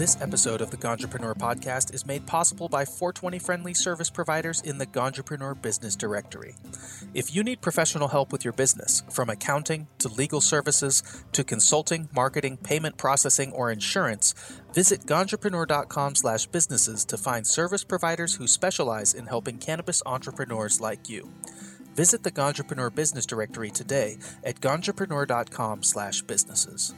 This episode of the Ganjapreneur podcast is made possible by 420 friendly service providers in the Ganjapreneur Business Directory. If you need professional help with your business, from accounting to legal services to consulting, marketing, payment processing, or insurance, visit ganjapreneur.com/businesses to find service providers who specialize in helping cannabis entrepreneurs like you. Visit the Ganjapreneur Business Directory today at ganjapreneur.com/businesses.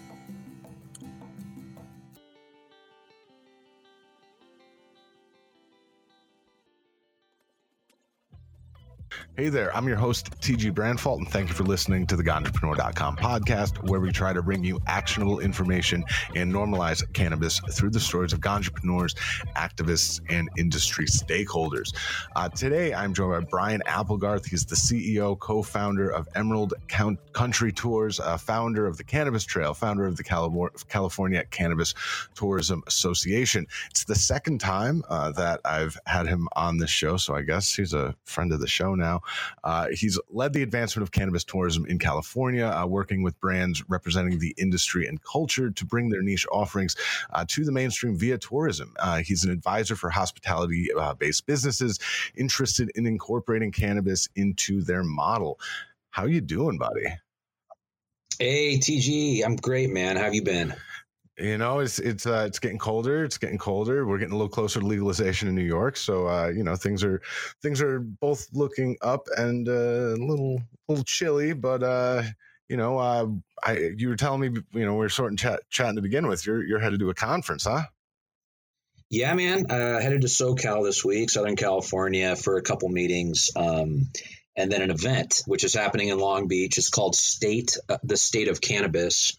Hey there, I'm your host, TG Branfalt, and thank you for listening to the Ganjapreneur.com podcast, where we try to bring you actionable information and normalize cannabis through the stories of ganjapreneurs, activists, and industry stakeholders. Uh, today, I'm joined by Brian Applegarth. He's the CEO, co founder of Emerald Country Tours, uh, founder of the Cannabis Trail, founder of the California Cannabis Tourism Association. It's the second time uh, that I've had him on this show, so I guess he's a friend of the show now. Uh, he's led the advancement of cannabis tourism in California, uh, working with brands representing the industry and culture to bring their niche offerings uh, to the mainstream via tourism. Uh, he's an advisor for hospitality uh, based businesses interested in incorporating cannabis into their model. How you doing, buddy? Hey, TG, I'm great, man. How have you been? You know it's it's uh, it's getting colder it's getting colder we're getting a little closer to legalization in new york so uh, you know things are things are both looking up and uh, a little little chilly but uh you know uh i you were telling me you know we are sort of chat, chatting to begin with you're you're headed to a conference huh? Yeah man uh headed to socal this week southern california for a couple meetings um and then an event which is happening in long beach. It's called state uh, the state of cannabis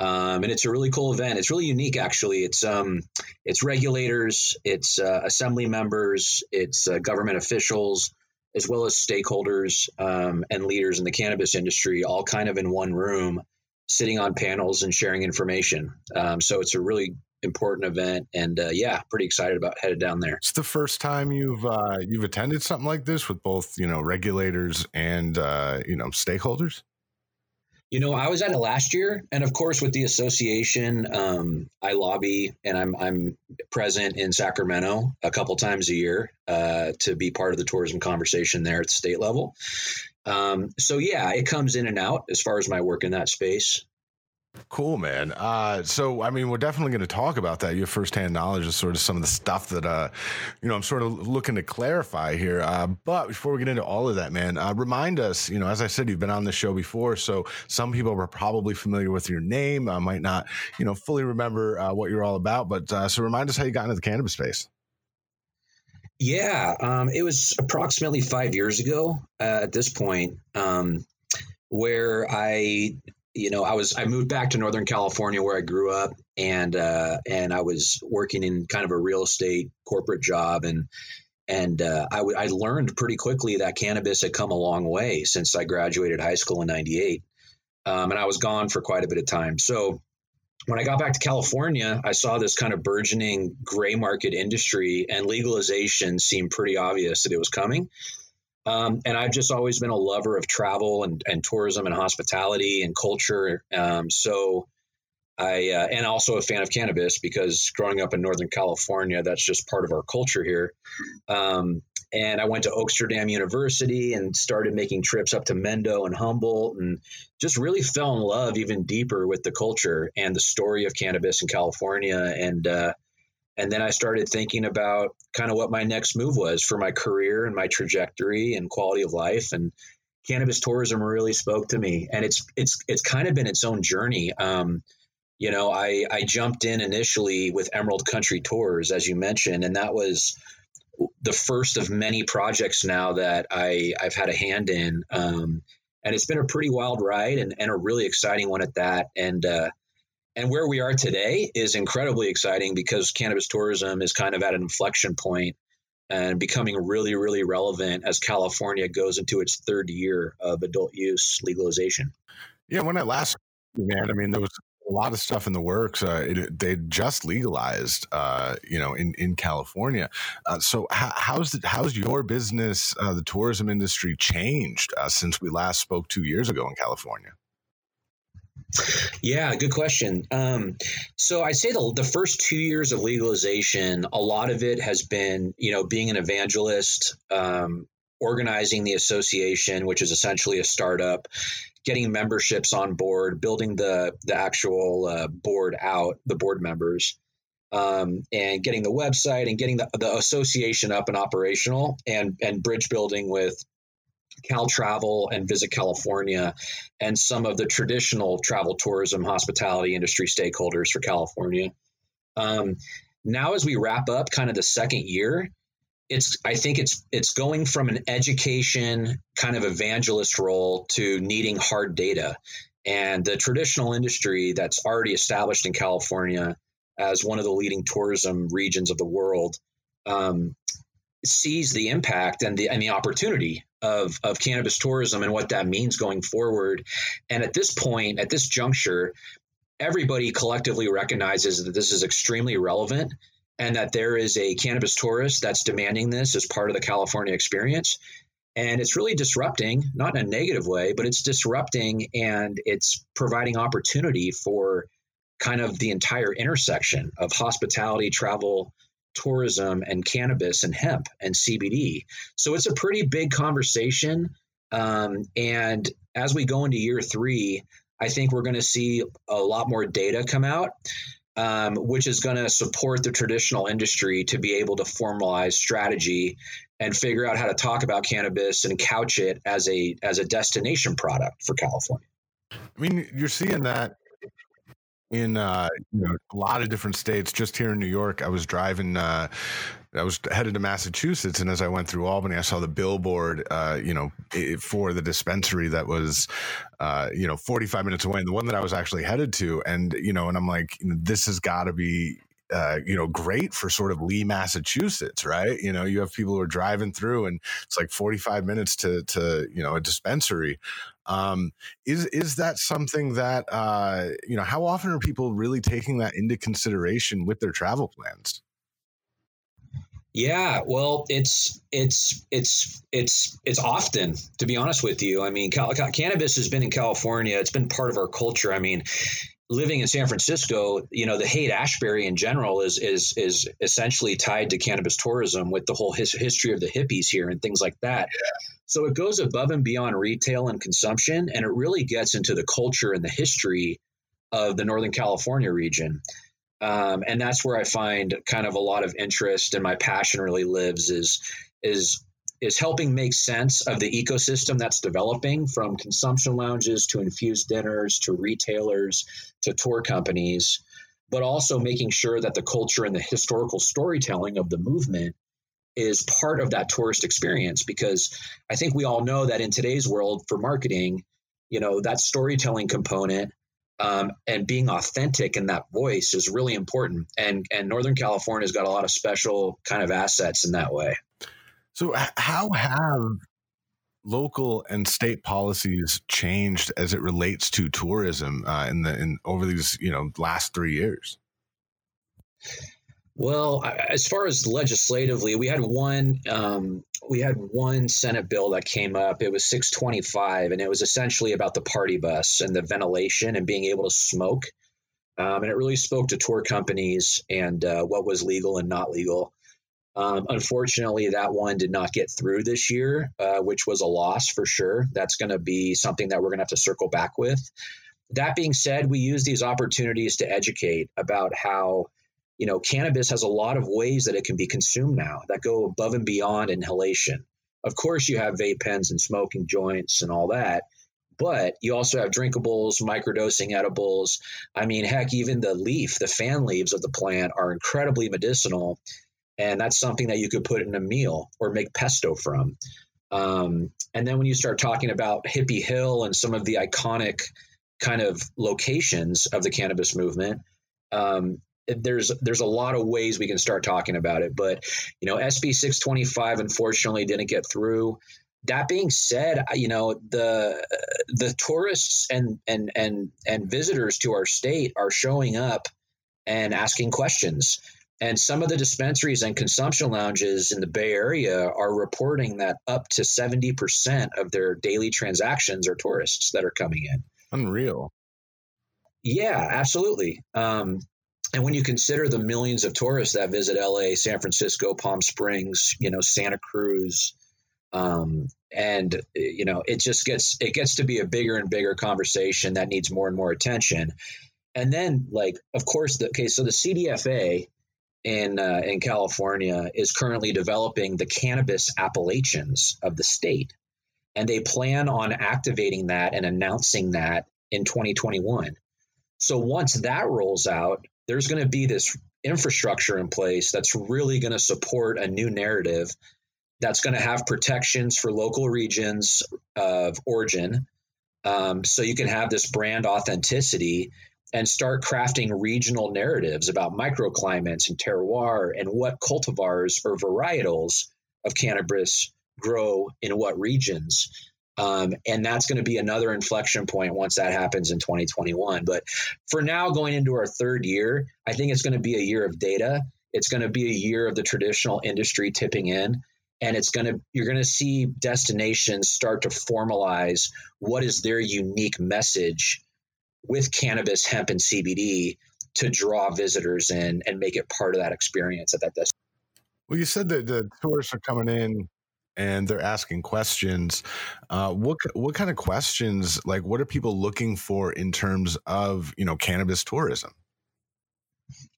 um, and it's a really cool event. It's really unique, actually. It's um, it's regulators, it's uh, assembly members, it's uh, government officials, as well as stakeholders um, and leaders in the cannabis industry, all kind of in one room, sitting on panels and sharing information. Um, so it's a really important event, and uh, yeah, pretty excited about headed down there. It's the first time you've uh, you've attended something like this with both you know regulators and uh, you know stakeholders. You know, I was at it last year, and of course, with the association, um, I lobby and I'm I'm present in Sacramento a couple times a year uh, to be part of the tourism conversation there at the state level. Um, so yeah, it comes in and out as far as my work in that space. Cool, man. Uh, so, I mean, we're definitely going to talk about that. Your firsthand knowledge of sort of some of the stuff that, uh, you know, I'm sort of looking to clarify here. Uh, but before we get into all of that, man, uh, remind us, you know, as I said, you've been on the show before. So some people are probably familiar with your name, uh, might not, you know, fully remember uh, what you're all about. But so remind us how you got into the cannabis space. Yeah, um, it was approximately five years ago at this point. Um, where I you know, I was I moved back to Northern California where I grew up, and uh, and I was working in kind of a real estate corporate job, and and uh, I, w- I learned pretty quickly that cannabis had come a long way since I graduated high school in '98, um, and I was gone for quite a bit of time. So when I got back to California, I saw this kind of burgeoning gray market industry, and legalization seemed pretty obvious that it was coming. Um, and I've just always been a lover of travel and, and tourism and hospitality and culture. Um, so I, uh, and also a fan of cannabis because growing up in Northern California, that's just part of our culture here. Um, and I went to Oaksterdam University and started making trips up to Mendo and Humboldt and just really fell in love even deeper with the culture and the story of cannabis in California. And, uh, and then I started thinking about kind of what my next move was for my career and my trajectory and quality of life. And cannabis tourism really spoke to me. And it's it's it's kind of been its own journey. Um, you know, I I jumped in initially with Emerald Country Tours, as you mentioned, and that was the first of many projects now that I I've had a hand in. Um, and it's been a pretty wild ride and, and a really exciting one at that. And uh, and where we are today is incredibly exciting because cannabis tourism is kind of at an inflection point and becoming really, really relevant as California goes into its third year of adult use legalization. Yeah, when I last man, I mean, there was a lot of stuff in the works. Uh, it, they just legalized, uh, you know, in in California. Uh, so how, how's the, how's your business, uh, the tourism industry, changed uh, since we last spoke two years ago in California? Yeah, good question. Um, so I'd say the, the first two years of legalization, a lot of it has been, you know, being an evangelist, um, organizing the association, which is essentially a startup, getting memberships on board, building the the actual uh, board out, the board members, um, and getting the website and getting the, the association up and operational, and and bridge building with Cal Travel and Visit California, and some of the traditional travel, tourism, hospitality industry stakeholders for California. Um, now, as we wrap up kind of the second year, it's I think it's it's going from an education kind of evangelist role to needing hard data. And the traditional industry that's already established in California as one of the leading tourism regions of the world um, sees the impact and the and the opportunity of of cannabis tourism and what that means going forward. And at this point, at this juncture, everybody collectively recognizes that this is extremely relevant and that there is a cannabis tourist that's demanding this as part of the California experience. And it's really disrupting, not in a negative way, but it's disrupting and it's providing opportunity for kind of the entire intersection of hospitality, travel, tourism, and cannabis and hemp and CBD. So it's a pretty big conversation. Um, and as we go into year three, I think we're going to see a lot more data come out um, which is going to support the traditional industry to be able to formalize strategy and figure out how to talk about cannabis and couch it as a as a destination product for California. I mean, you're seeing that in uh, you know a lot of different states. Just here in New York, I was driving. Uh, I was headed to Massachusetts, and as I went through Albany, I saw the billboard, uh, you know, for the dispensary that was, uh, you know, 45 minutes away, and the one that I was actually headed to, and you know, and I'm like, this has got to be uh, you know, great for sort of Lee, Massachusetts, right? You know, you have people who are driving through, and it's like forty five minutes to to you know a dispensary. Um, is is that something that uh, you know? How often are people really taking that into consideration with their travel plans? Yeah, well, it's it's it's it's it's often, to be honest with you. I mean, cannabis has been in California; it's been part of our culture. I mean, living in San Francisco, you know, the Haight Ashbury in general is is is essentially tied to cannabis tourism with the whole his, history of the hippies here and things like that. So it goes above and beyond retail and consumption, and it really gets into the culture and the history of the Northern California region. Um, and that's where I find kind of a lot of interest and my passion really lives is is is helping make sense of the ecosystem that's developing from consumption lounges to infused dinners to retailers to tour companies, but also making sure that the culture and the historical storytelling of the movement is part of that tourist experience because I think we all know that in today's world for marketing, you know, that storytelling component um, and being authentic in that voice is really important. And and Northern California's got a lot of special kind of assets in that way. So, how have local and state policies changed as it relates to tourism uh, in the in over these you know last three years? Well, as far as legislatively, we had one um, we had one Senate bill that came up. It was 625, and it was essentially about the party bus and the ventilation and being able to smoke. Um, and it really spoke to tour companies and uh, what was legal and not legal. Um, unfortunately, that one did not get through this year, uh, which was a loss for sure. That's going to be something that we're going to have to circle back with. That being said, we use these opportunities to educate about how, you know, cannabis has a lot of ways that it can be consumed now that go above and beyond inhalation. Of course, you have vape pens and smoking joints and all that, but you also have drinkables, microdosing edibles. I mean, heck, even the leaf, the fan leaves of the plant are incredibly medicinal and that's something that you could put in a meal or make pesto from. Um, and then when you start talking about Hippie Hill and some of the iconic kind of locations of the cannabis movement, um, there's there's a lot of ways we can start talking about it. But you know, SB 625 unfortunately didn't get through. That being said, you know the the tourists and and and and visitors to our state are showing up and asking questions. And some of the dispensaries and consumption lounges in the Bay Area are reporting that up to 70% of their daily transactions are tourists that are coming in. Unreal. Yeah, absolutely. Um, and when you consider the millions of tourists that visit LA, San Francisco, Palm Springs, you know, Santa Cruz, um, and you know, it just gets it gets to be a bigger and bigger conversation that needs more and more attention. And then, like, of course, the okay, so the CDFA in uh, in California is currently developing the cannabis appellations of the state, and they plan on activating that and announcing that in 2021. So once that rolls out, there's going to be this infrastructure in place that's really going to support a new narrative that's going to have protections for local regions of origin. Um, so you can have this brand authenticity and start crafting regional narratives about microclimates and terroir and what cultivars or varietals of cannabis grow in what regions. Um, and that's going to be another inflection point once that happens in 2021. But for now, going into our third year, I think it's going to be a year of data. It's going to be a year of the traditional industry tipping in. And it's going to, you're going to see destinations start to formalize what is their unique message with cannabis, hemp, and CBD to draw visitors in and make it part of that experience at that destination. Well, you said that the tourists are coming in and they're asking questions. Uh, what what kind of questions? Like, what are people looking for in terms of you know cannabis tourism?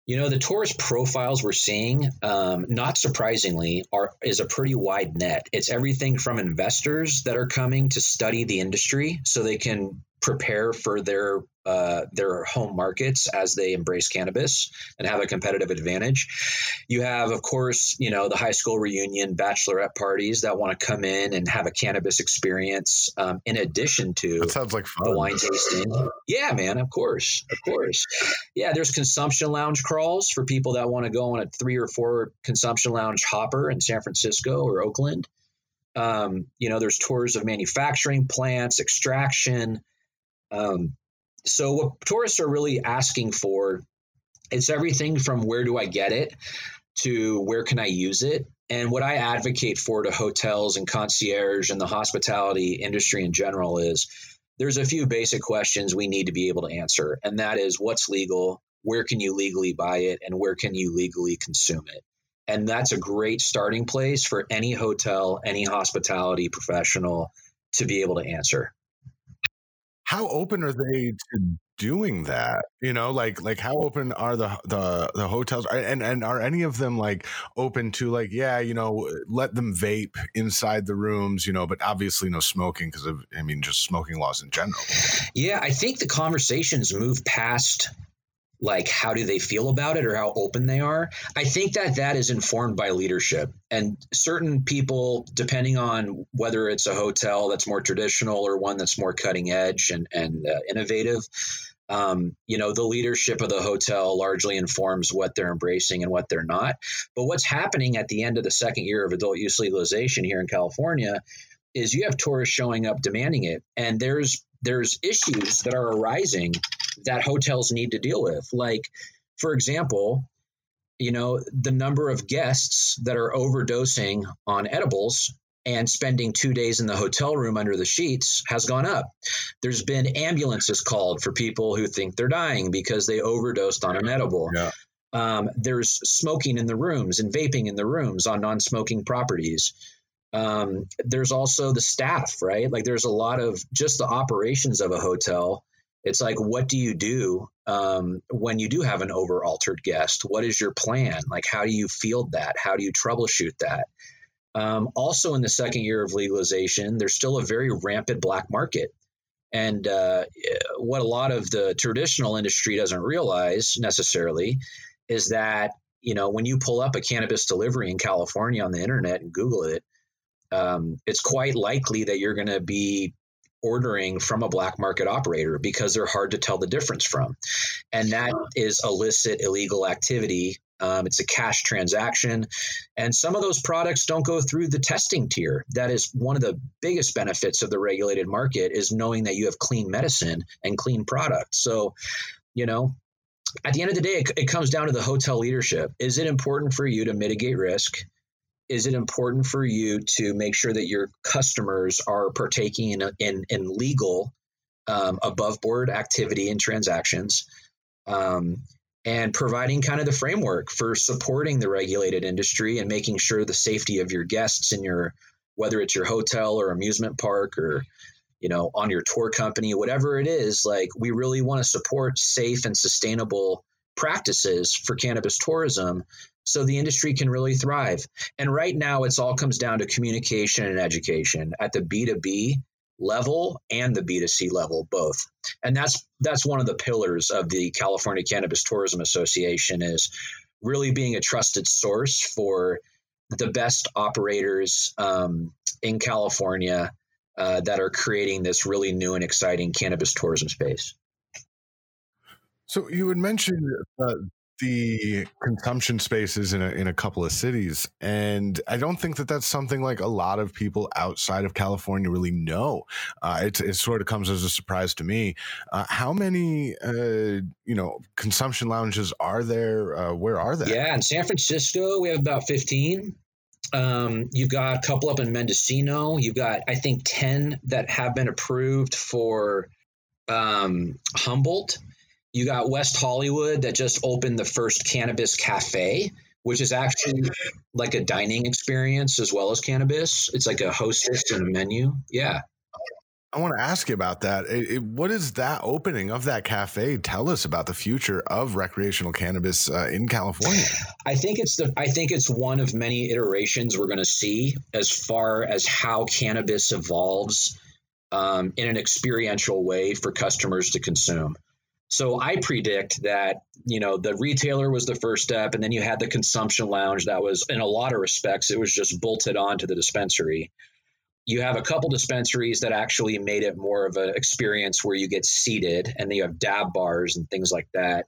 You know, the tourist profiles we're seeing, um, not surprisingly, are is a pretty wide net. It's everything from investors that are coming to study the industry so they can prepare for their uh, their home markets as they embrace cannabis and have a competitive advantage. You have, of course, you know the high school reunion, bachelorette parties that want to come in and have a cannabis experience um, in addition to that sounds like fun. the wine tasting. Yeah, man, of course, of course. Yeah, there's consumption lounge crawls for people that want to go on a three or four consumption lounge hopper in San Francisco or Oakland. Um, you know, there's tours of manufacturing plants, extraction. Um, so what tourists are really asking for, it's everything from where do I get it to where can I use it. And what I advocate for to hotels and concierge and the hospitality industry in general is there's a few basic questions we need to be able to answer. And that is what's legal, where can you legally buy it, and where can you legally consume it? And that's a great starting place for any hotel, any hospitality professional to be able to answer how open are they to doing that? You know like like how open are the the the hotels? And and are any of them like open to like yeah you know let them vape inside the rooms you know but obviously no smoking because of i mean just smoking laws in general. Yeah i think the conversations move past like how do they feel about it or how open they are? I think that that is informed by leadership. And certain people depending on whether it's a hotel that's more traditional or one that's more cutting edge and, and uh, innovative um, you know the leadership of the hotel largely informs what they're embracing and what they're not. But what's happening at the end of the second year of adult use legalization here in california is you have tourists showing up demanding it. And there's there's issues that are arising that hotels need to deal with. Like, for example, you know, the number of guests that are overdosing on edibles and spending two days in the hotel room under the sheets has gone up. There's been ambulances called for people who think they're dying because they overdosed on an edible. Yeah. Um, there's smoking in the rooms and vaping in the rooms on non smoking properties. Um, there's also the staff, right? Like there's a lot of just the operations of a hotel it's like what do you do um, when you do have an over altered guest? What is your plan? Like how do you field that? How do you troubleshoot that? Um, also in the second year of legalization there's still a very rampant black market. And uh, what a lot of the traditional industry doesn't realize necessarily is that you know when you pull up a cannabis delivery in california on the internet and google it um, it's quite likely that you're going to be ordering from a black market operator because they're hard to tell the difference from. And that is illicit, illegal activity. Um, it's a cash transaction. And some of those products don't go through the testing tier. That is one of the biggest benefits of the regulated market is knowing that you have clean medicine and clean products. So, you know, at the end of the day, it, it comes down to the hotel leadership. Is it important for you to mitigate risk? Is it important for you to make sure that your customers are partaking in, in, in legal um, above board activity and transactions, um, and providing kind of the framework for supporting the regulated industry and making sure the safety of your guests in your whether it's your hotel or amusement park or you know on your tour company whatever it is like we really want to support safe and sustainable practices for cannabis tourism so the industry can really thrive and right now it's all comes down to communication and education at the b2b level and the b2c level both and that's that's one of the pillars of the california cannabis tourism association is really being a trusted source for the best operators um, in california uh, that are creating this really new and exciting cannabis tourism space. So you had mentioned uh, the consumption spaces in a, in a couple of cities, and I don't think that that's something like a lot of people outside of California really know. Uh, it, it sort of comes as a surprise to me. Uh, how many uh, you know consumption lounges are there? Uh, where are they? Yeah, in San Francisco we have about fifteen. Um, you've got a couple up in Mendocino. You've got, I think, 10 that have been approved for um, Humboldt. You got West Hollywood that just opened the first cannabis cafe, which is actually like a dining experience as well as cannabis. It's like a hostess and a menu. Yeah. I want to ask you about that. It, it, what is that opening of that cafe tell us about the future of recreational cannabis uh, in California? I think it's the I think it's one of many iterations we're going to see as far as how cannabis evolves um, in an experiential way for customers to consume. So I predict that you know the retailer was the first step, and then you had the consumption lounge that was in a lot of respects it was just bolted onto the dispensary you have a couple dispensaries that actually made it more of an experience where you get seated and then you have dab bars and things like that.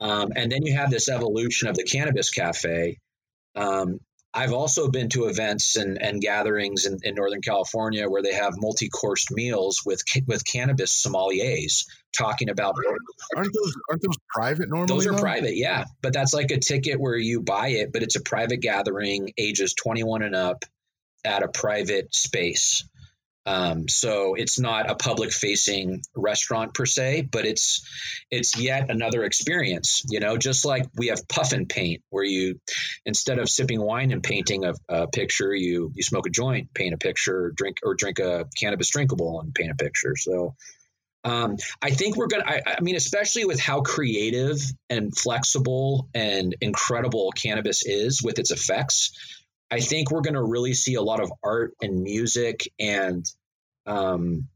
Um, and then you have this evolution of the cannabis cafe. Um, I've also been to events and, and gatherings in, in, Northern California where they have multi-coursed meals with with cannabis sommeliers talking about. Aren't those aren't those private normally? Those are though? private, yeah. But that's like a ticket where you buy it, but it's a private gathering, ages 21 and up at a private space. Um, so it's not a public facing restaurant per se, but it's it's yet another experience. You know, just like we have puff and paint, where you instead of sipping wine and painting a, a picture, you you smoke a joint, paint a picture, drink or drink a cannabis drinkable and paint a picture. So um, I think we're gonna. I, I mean, especially with how creative and flexible and incredible cannabis is with its effects I think we're going to really see a lot of art and music and um,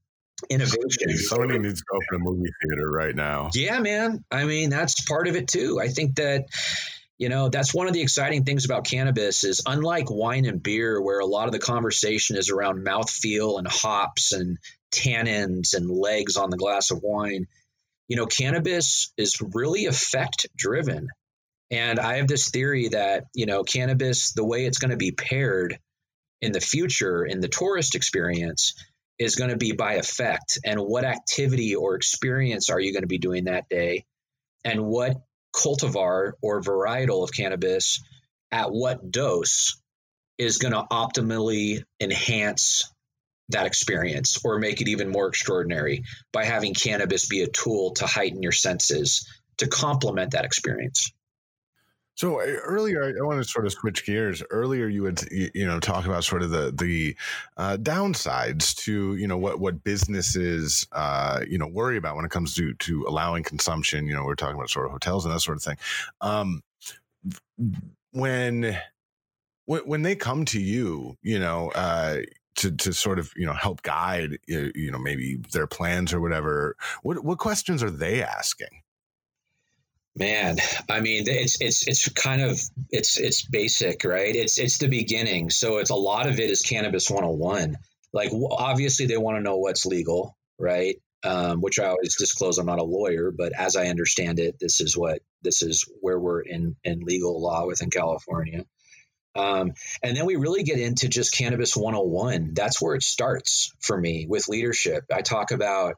innovation. Somebody needs to open a movie theater right now. Yeah, man. I mean, that's part of it too. I think that you know that's one of the exciting things about cannabis is unlike wine and beer where a lot of the conversation is around mouthfeel and hops and tannins and legs on the glass of wine you know cannabis is really effect driven and I have this theory that, you know, cannabis, the way it's going to be paired in the future in the tourist experience is going to be by effect. And what activity or experience are you going to be doing that day? And what cultivar or varietal of cannabis at what dose is going to optimally enhance that experience or make it even more extraordinary by having cannabis be a tool to heighten your senses to complement that experience. So uh, earlier, I want to sort of switch gears. Earlier, you would you know talk about sort of the the uh, downsides to you know what what businesses uh, you know worry about when it comes to to allowing consumption. You know, we're talking about sort of hotels and that sort of thing. Um, when when they come to you, you know. Uh, to, to sort of you know help guide you know maybe their plans or whatever what what questions are they asking Man, I mean, it's it's it's kind of it's it's basic, right? It's it's the beginning. So it's a lot of it is cannabis 101. Like obviously they want to know what's legal, right? Um, which I always disclose I'm not a lawyer, but as I understand it, this is what this is where we're in in legal law within California. Um, and then we really get into just cannabis 101. That's where it starts for me with leadership. I talk about,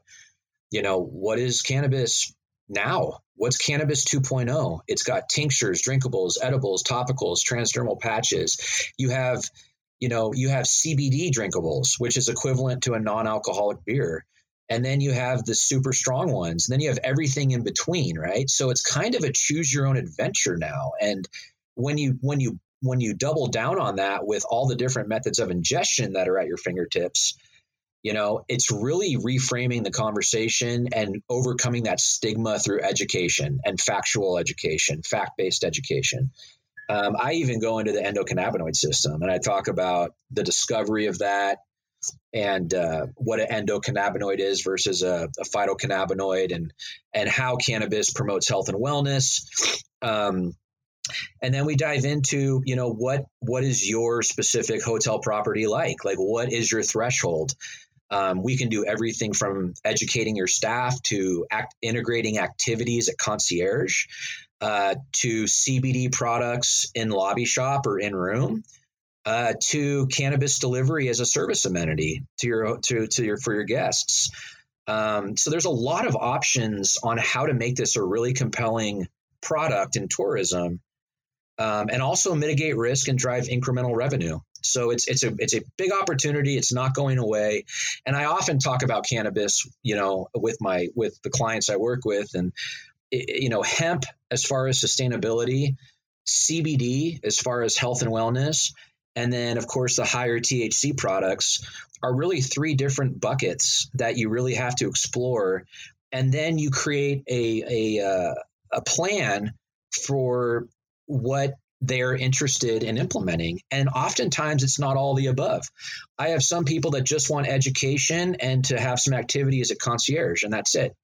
you know, what is cannabis now? What's Cannabis 2.0? It's got tinctures, drinkables, edibles, topicals, transdermal patches. You have, you know, you have CBD drinkables, which is equivalent to a non-alcoholic beer. and then you have the super strong ones and then you have everything in between right so it's kind of a choose your own adventure now and when you when you when you double down on that with all the different methods of ingestion that are at your fingertips you know it's really reframing the conversation and overcoming that stigma through education and factual education fact-based education. Um, i even go into the endocannabinoid system and i talk about the discovery of that and uh, what an endocannabinoid is versus a, a, phytocannabinoid and and how cannabis promotes health and wellness. Um, and then we dive into you know what what is your specific hotel property like? Like what is your threshold um, we can do everything from educating your staff to act, integrating activities at concierge uh, to cbd products in lobby shop or in room uh, to cannabis delivery as a service amenity to your to, to your for your guests um, so there's a lot of options on how to make this a really compelling product in tourism um, and also mitigate risk and drive incremental revenue. So it's it's a it's a big opportunity. It's not going away. And I often talk about cannabis, you know, with my with the clients I work with, and you know, hemp as far as sustainability, CBD as far as health and wellness, and then of course the higher THC products are really three different buckets that you really have to explore, and then you create a a uh, a plan for what they're interested in implementing. And oftentimes it's not all the above. I have some people that just want education and to have some activity as a concierge, and that's it.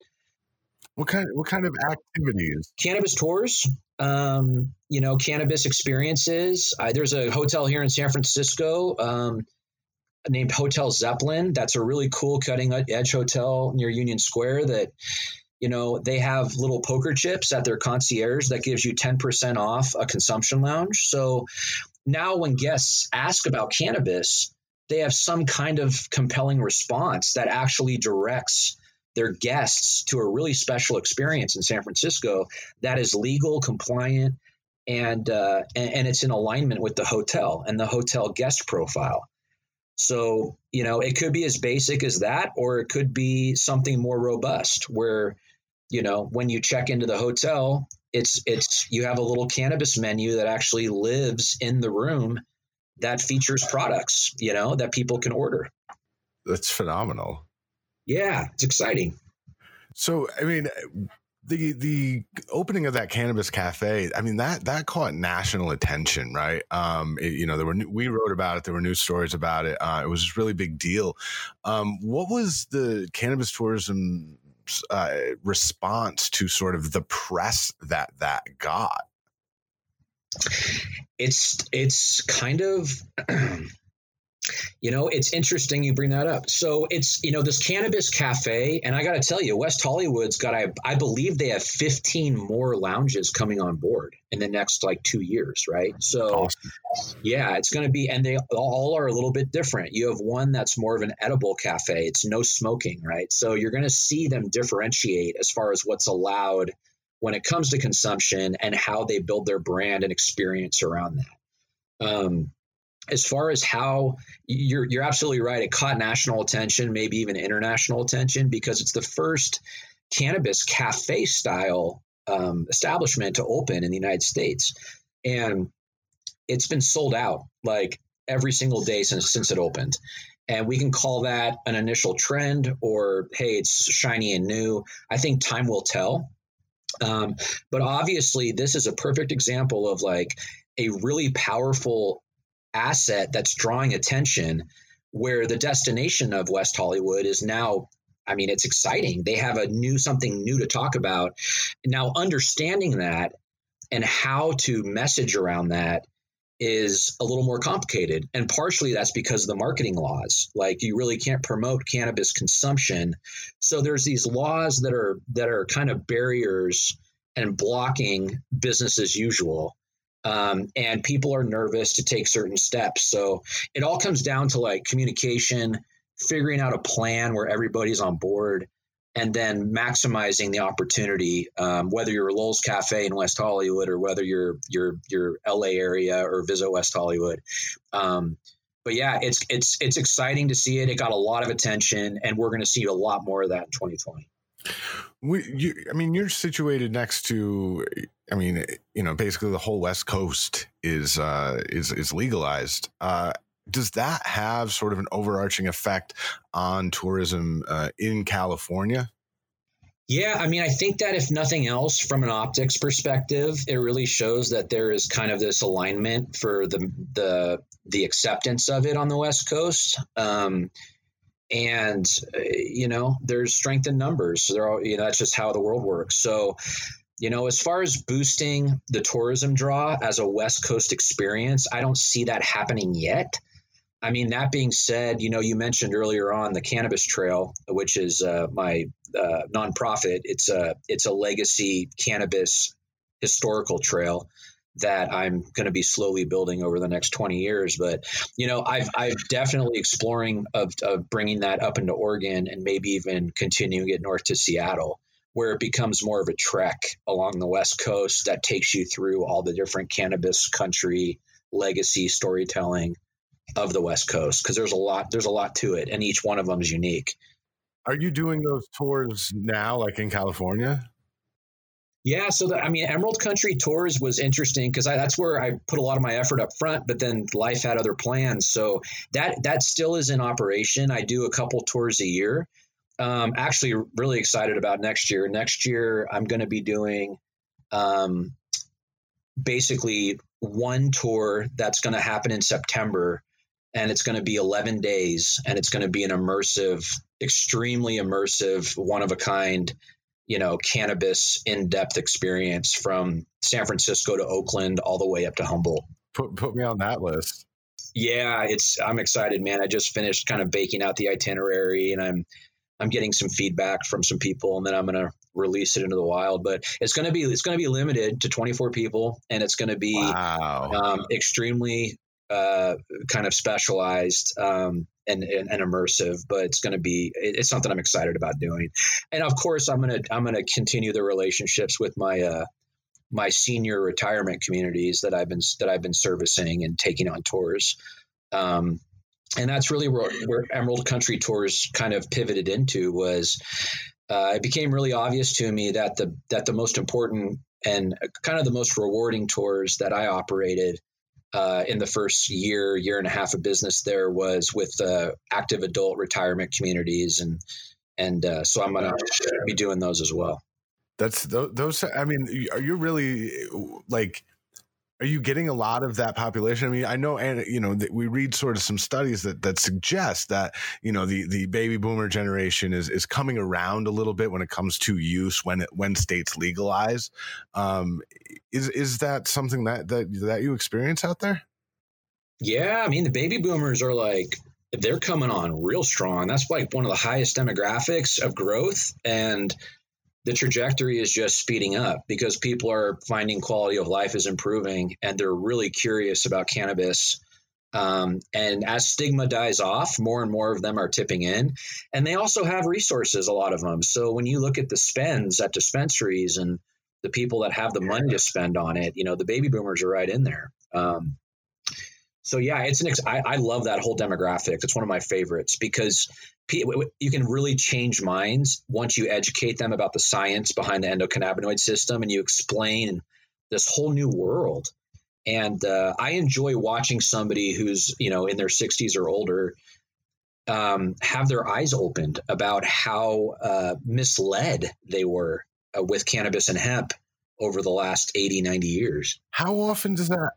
What kind what kind of activities? Cannabis tours, um, you know, cannabis experiences. Uh, there's a hotel here in San Francisco um, named Hotel Zeppelin. That's a really cool cutting edge hotel near Union Square that you know they have little poker chips at their concierge that gives you 10% off a consumption lounge so now when guests ask about cannabis they have some kind of compelling response that actually directs their guests to a really special experience in San Francisco that is legal, compliant, and, uh, and, and it's in alignment with the hotel and the hotel guest profile. So, you know, it could be as basic as that, or it could be something more robust where, you know, when you check into the hotel, it's it's you have a little cannabis menu that actually lives in the room that features products, you know, that people can order. That's phenomenal. Yeah, it's exciting. So, I mean, the the opening of that cannabis cafe i mean that that caught national attention right? Um it, you know there were we wrote about it there were news stories about it. Uh, it was a really big deal. Um what was the cannabis tourism uh, response to sort of the press that that got? It's it's kind of You know, it's interesting you bring that up. So it's, you know, this cannabis cafe, and I got to tell you, West Hollywood's got, I, I believe they have 15 more lounges coming on board in the next like two years, right? So, awesome. yeah, it's going to be, and they all are a little bit different. You have one that's more of an edible cafe, it's no smoking, right? So you're going to see them differentiate as far as what's allowed when it comes to consumption and how they build their brand and experience around that. Um, as far as how you're you're absolutely right. It caught national attention maybe even international attention because it's the first cannabis cafe style um, establishment to open in the united states. And it's been sold out like every single day since since it opened. And we can call that an initial trend or hey it's shiny and new. I think time will tell. Um, but obviously this is a perfect example of like a really powerful asset that's drawing attention where the destination of West Hollywood is now I mean it's exciting. They have a new something new to talk about. Now understanding that and how to message around that is a little more complicated and partially that's because of the marketing laws like you really can't promote cannabis consumption so there's these laws that are that are kind of barriers and blocking business as usual um, and people are nervous to take certain steps. So it all comes down to like communication, figuring out a plan where everybody's on board, and then maximizing the opportunity. Um, whether you're a Lowell's Cafe in West Hollywood or whether you're you're you're LA area or visit West Hollywood. Um, but yeah, it's it's it's exciting to see it. It got a lot of attention, and we're going to see a lot more of that in 2020. We, you, I mean, you're situated next to, I mean, you know, basically the whole West Coast is uh, is is legalized. Uh, does that have sort of an overarching effect on tourism uh, in California? Yeah, I mean, I think that if nothing else, from an optics perspective, it really shows that there is kind of this alignment for the the the acceptance of it on the West Coast. Um, and uh, you know, there's strength in numbers. There, are, you know, that's just how the world works. So, you know, as far as boosting the tourism draw as a West Coast experience, I don't see that happening yet. I mean, that being said, you know, you mentioned earlier on the Cannabis Trail, which is uh, my uh, nonprofit. It's a it's a legacy cannabis historical trail that I'm going to be slowly building over the next 20 years. But you know, I've I've definitely exploring of, of bringing that up into Oregon and maybe even continuing it north to Seattle, where it becomes more of a trek along the West Coast that takes you through all the different cannabis country legacy storytelling of the West Coast because there's a lot there's a lot to it, and each one of them is unique. Are you doing those tours now, like in California? Yeah, so the, I mean, Emerald Country Tours was interesting because that's where I put a lot of my effort up front. But then life had other plans, so that that still is in operation. I do a couple tours a year. Um, actually, really excited about next year. Next year, I'm going to be doing um, basically one tour that's going to happen in September and it's going to be 11 days and it's going to be an immersive extremely immersive one of a kind you know cannabis in-depth experience from san francisco to oakland all the way up to humboldt. Put, put me on that list. Yeah it's i'm excited man. I just finished kind of baking out the itinerary and i'm i'm getting some feedback from some people and then i'm going to release it into the wild but it's going to be it's going to be limited to 24 people and it's going to be wow. um, extremely uh, kind of specialized um, and, and, and, immersive, but it's going to be it's something I'm excited about doing. And of course, I'm gonna I'm gonna continue the relationships with my uh, my senior retirement communities that I've been that I've been servicing and taking on tours. Um, and that's really where, where Emerald Country Tours kind of pivoted into was uh, it became really obvious to me that the that the most important and kind of the most rewarding tours that I operated uh, in the first year, year and a half of business there was with uh, active adult retirement communities, and and uh, so I'm going to be doing those as well. That's those. I mean, are you really like? Are you getting a lot of that population? I mean, I know, and you know, we read sort of some studies that that suggest that you know the the baby boomer generation is is coming around a little bit when it comes to use when it, when states legalize. Um, is is that something that that that you experience out there? Yeah, I mean, the baby boomers are like they're coming on real strong. That's like one of the highest demographics of growth and the trajectory is just speeding up because people are finding quality of life is improving and they're really curious about cannabis. Um, and as stigma dies off, more and more of them are tipping in. And they also have resources, a lot of them. So when you look at the spends at dispensaries and the people that have the money to spend on it, you know, the baby boomers are right in there. Um, so yeah, it's an. Ex- I, I love that whole demographic. It's one of my favorites because you can really change minds once you educate them about the science behind the endocannabinoid system and you explain this whole new world. And uh, I enjoy watching somebody who's you know in their 60s or older um, have their eyes opened about how uh, misled they were uh, with cannabis and hemp over the last 80 90 years. How often does that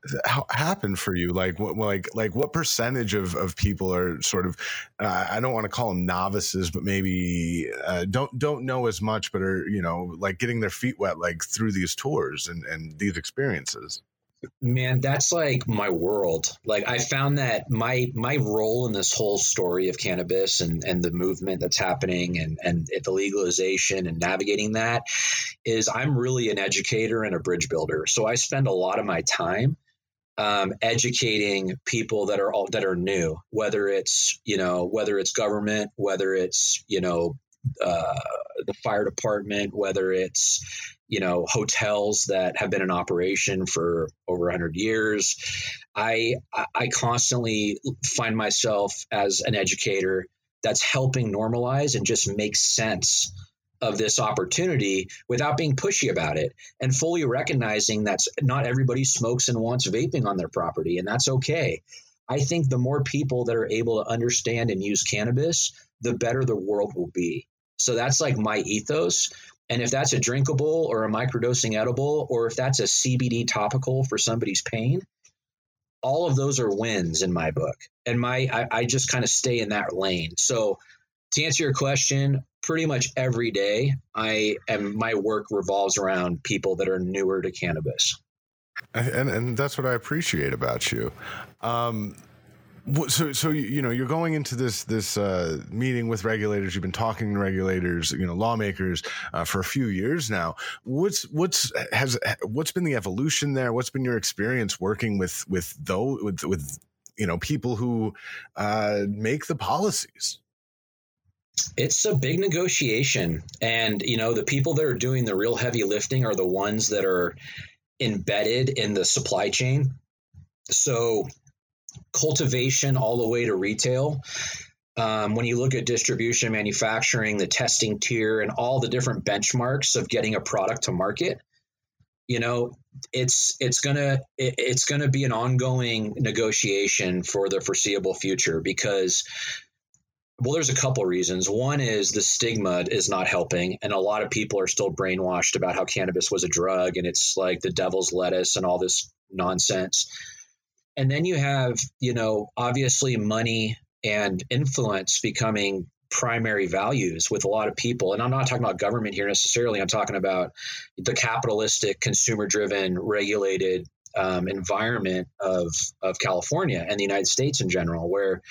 happen for you? Like what like like what percentage of, of people are sort of uh, i don't want to call them novices but maybe uh, don't don't know as much but are you know like getting their feet wet like through these tours and and these experiences man that's like my world. Like i found that my my role in this whole story of cannabis and and the movement that's happening and and the legalization and navigating that is i'm really an educator and a bridge builder. So i spend a lot of my time um, educating people that are all that are new whether it's you know whether it's government whether it's you know uh, the fire department, whether it's you know hotels that have been in operation for over 100 years. I i constantly find myself as an educator that's helping normalize and just make sense of this opportunity without being pushy about it and fully recognizing that not everybody smokes and wants vaping on their property and that's okay. I think the more people that are able to understand and use cannabis the better the world will be so that's like my ethos and if that's a drinkable or a microdosing edible, or if that's a CBD topical for somebody's pain, all of those are wins in my book. And my I, I just kind of stay in that lane. So to answer your question, pretty much every day I am my work revolves around people that are newer to cannabis. And and that's what I appreciate about you. Um, so so you know you're going into this this uh, meeting with regulators. You've been talking to regulators you know lawmakers uh, for a few years now. What's what's has what's been the evolution there? What's been your experience working with with those with with you know people who uh, make the policies? It's a big negotiation. And you know the people that are doing the real heavy lifting are the ones that are embedded in the supply chain. So cultivation all the way to retail. Um, when you look at distribution, manufacturing, the testing tier, and all the different benchmarks of getting a product to market, you know, it's it's gonna it, it's gonna be an ongoing negotiation for the foreseeable future because well, there's a couple reasons. One is the stigma is not helping, and a lot of people are still brainwashed about how cannabis was a drug and it's like the devil's lettuce and all this nonsense. And then you have, you know, obviously money and influence becoming primary values with a lot of people. And I'm not talking about government here necessarily. I'm talking about the capitalistic, consumer driven, regulated um, environment of, of California and the United States in general, where,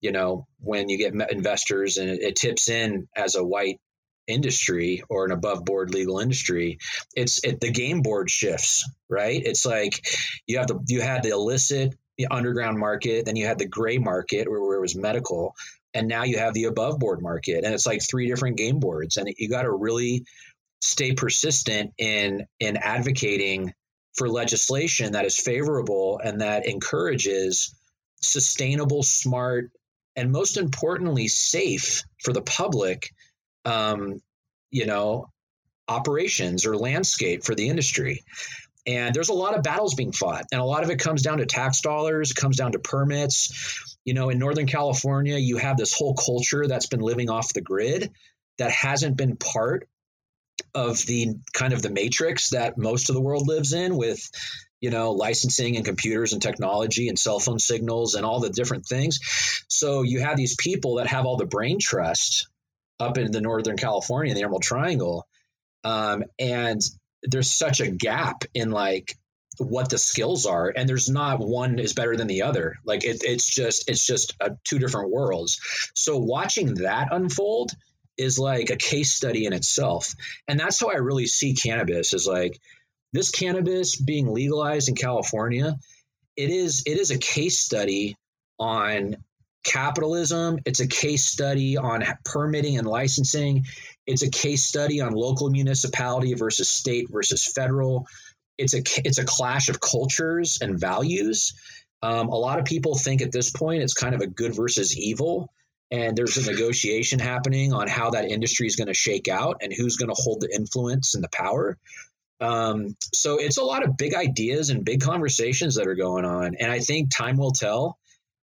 you know, when you get investors and it, it tips in as a white industry or an above board legal industry it's it, the game board shifts right? It's like you have the you had the illicit underground market then you had the gray market where, where it was medical and now you have the above board market and it's like three different game boards and you got to really stay persistent in in advocating for legislation that is favorable and that encourages sustainable smart and most importantly safe for the public um, you know, operations or landscape for the industry. And there's a lot of battles being fought, and a lot of it comes down to tax dollars, comes down to permits. You know, in Northern California, you have this whole culture that's been living off the grid that hasn't been part of the kind of the matrix that most of the world lives in with you know licensing and computers and technology and cell phone signals and all the different things so you have these people that have all the brain trust up in the Northern California, the Emerald Triangle. Um, and there's such a gap in like what the skills are and there's not one is better than the other. Like it, it's just it's just a, two different worlds. So watching that unfold is like a case study in itself. And that's how i really see cannabis is like this cannabis being legalized in california it is it is a case study on capitalism. It's a case study on permitting and licensing. It's a case study on local municipality versus state versus federal. It's a it's a clash of cultures and values. Um, a lot of people think at this point it's kind of a good versus evil, and there's a negotiation happening on how that industry is going to shake out and who's going to hold the influence and the power. Um, so it's a lot of big ideas and big conversations that are going on, and I think time will tell.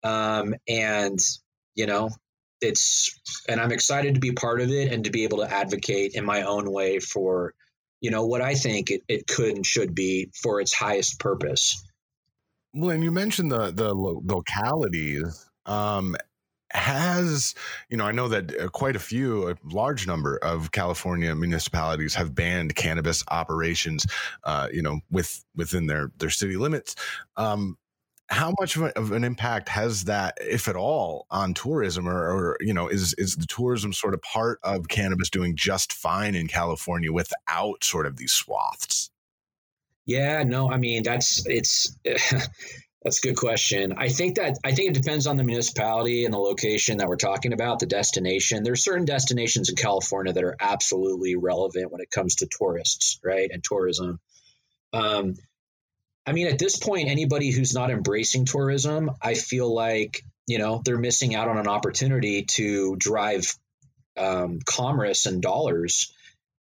Um, and, you know, it's, and I'm excited to be part of it and to be able to advocate in my own way for, you know, what I think it, it could and should be for its highest purpose. Well, and you mentioned the, the lo- localities. Um, has you know i know that uh, quite a few a large number of california municipalities have banned cannabis operations uh, you know with within their their city limits um, how much of, an impact has that, if at all, on tourism, or, or, you know, is is the tourism sort of part of cannabis doing just fine in California without sort of these swaths? Yeah, no, I mean that's it's That's a good question. I think that I think it depends on the municipality and the location that we're talking about, the destination. There's certain destinations in California that are absolutely relevant when it comes to tourists, right, and tourism. Um, I mean, at this point, anybody who's not embracing tourism, I feel like you know they're missing out on an opportunity to drive um, commerce and dollars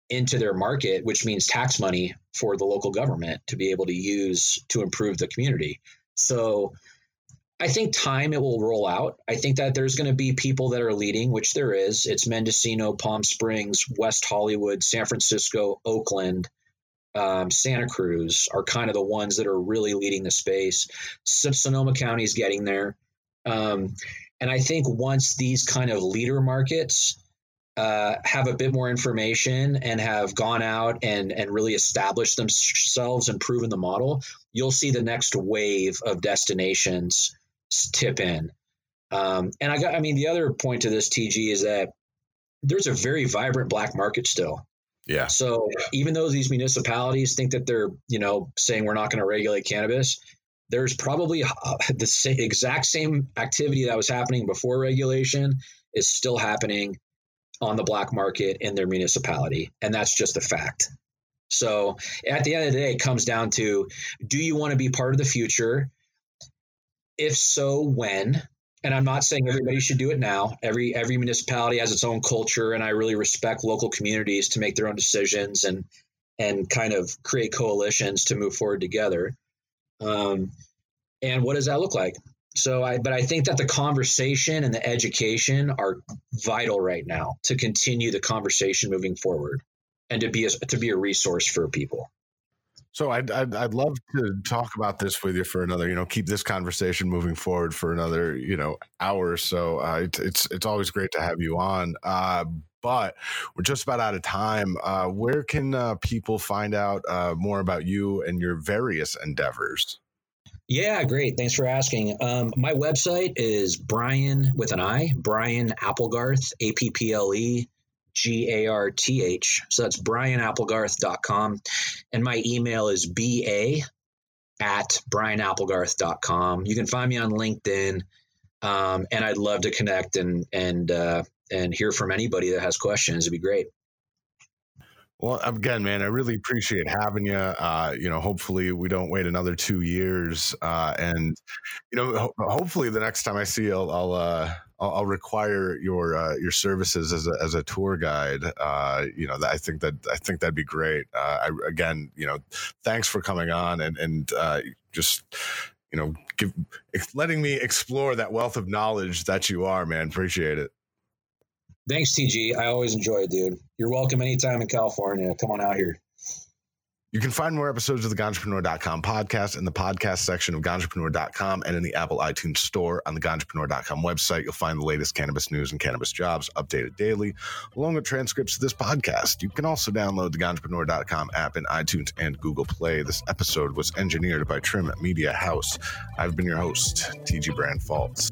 into their market, which means tax money for the local government to be able to use to improve the community. So I think time it will roll out. I think that there's going to be people that are leading, which there is. It's Mendocino, Palm Springs, West Hollywood, San Francisco, Oakland, um, Santa Cruz are kind of the ones that are really leading the space. Sonoma County is getting there. Um, and I think once these kind of leader markets uh, have a bit more information and have gone out and and really established themselves and proven the model, you'll see the next wave of destinations tip in. Um, and I got, I mean, the other point to this TG is that there's a very vibrant black market still. Yeah. So even though these municipalities think that they're, you know, saying we're not going to regulate cannabis, there's probably uh, the same, exact same activity that was happening before regulation is still happening on the black market in their municipality. And that's just a fact. So at the end of the day, it comes down to do you want to be part of the future? If so, when? And I'm not saying everybody should do it now. Every every municipality has its own culture, and I really respect local communities to make their own decisions and and kind of create coalitions to move forward together. Um, and what does that look like? So I, but I think that the conversation and the education are vital right now to continue the conversation moving forward and to be a, to be a resource for people. So I'd, I'd, I'd love to talk about this with you for another, you know, keep this conversation moving forward for another, you know, hour or so. Uh, it, it's it's always great to have you on. Uh, but we're just about out of time. Uh, where can uh, people find out uh, more about you and your various endeavors? Yeah, great. Thanks for asking. Um, my website is Brian with an I, Brian Applegarth, A P P L E G A R T H. So that's brianapplegarth.com. And my email is ba at brianapplegarth.com. You can find me on LinkedIn. Um, and I'd love to connect and, and, uh, and hear from anybody that has questions. It'd be great. Well, again, man, I really appreciate having you. Uh, you know, hopefully we don't wait another two years, uh, and you know, ho- hopefully the next time I see you, I'll I'll, uh, I'll, I'll require your uh, your services as a as a tour guide. Uh, you know, I think that I think that'd be great. Uh, I, again, you know, thanks for coming on and and just you know, give, letting me explore that wealth of knowledge that you are, man. Appreciate it. Thanks, TG. I always enjoy it, dude. You're welcome anytime in California. Come on out here. You can find more episodes of the Ganjapreneur.com podcast in the podcast section of Ganjapreneur.com and in the Apple iTunes store on the Ganjapreneur.com website. You'll find the latest cannabis news and cannabis jobs updated daily, along with transcripts of this podcast. You can also download the Ganjapreneur.com app in iTunes and Google Play. This episode was engineered by Trim Media House. I've been your host, TG Branfalt.